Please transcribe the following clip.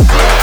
Yeah.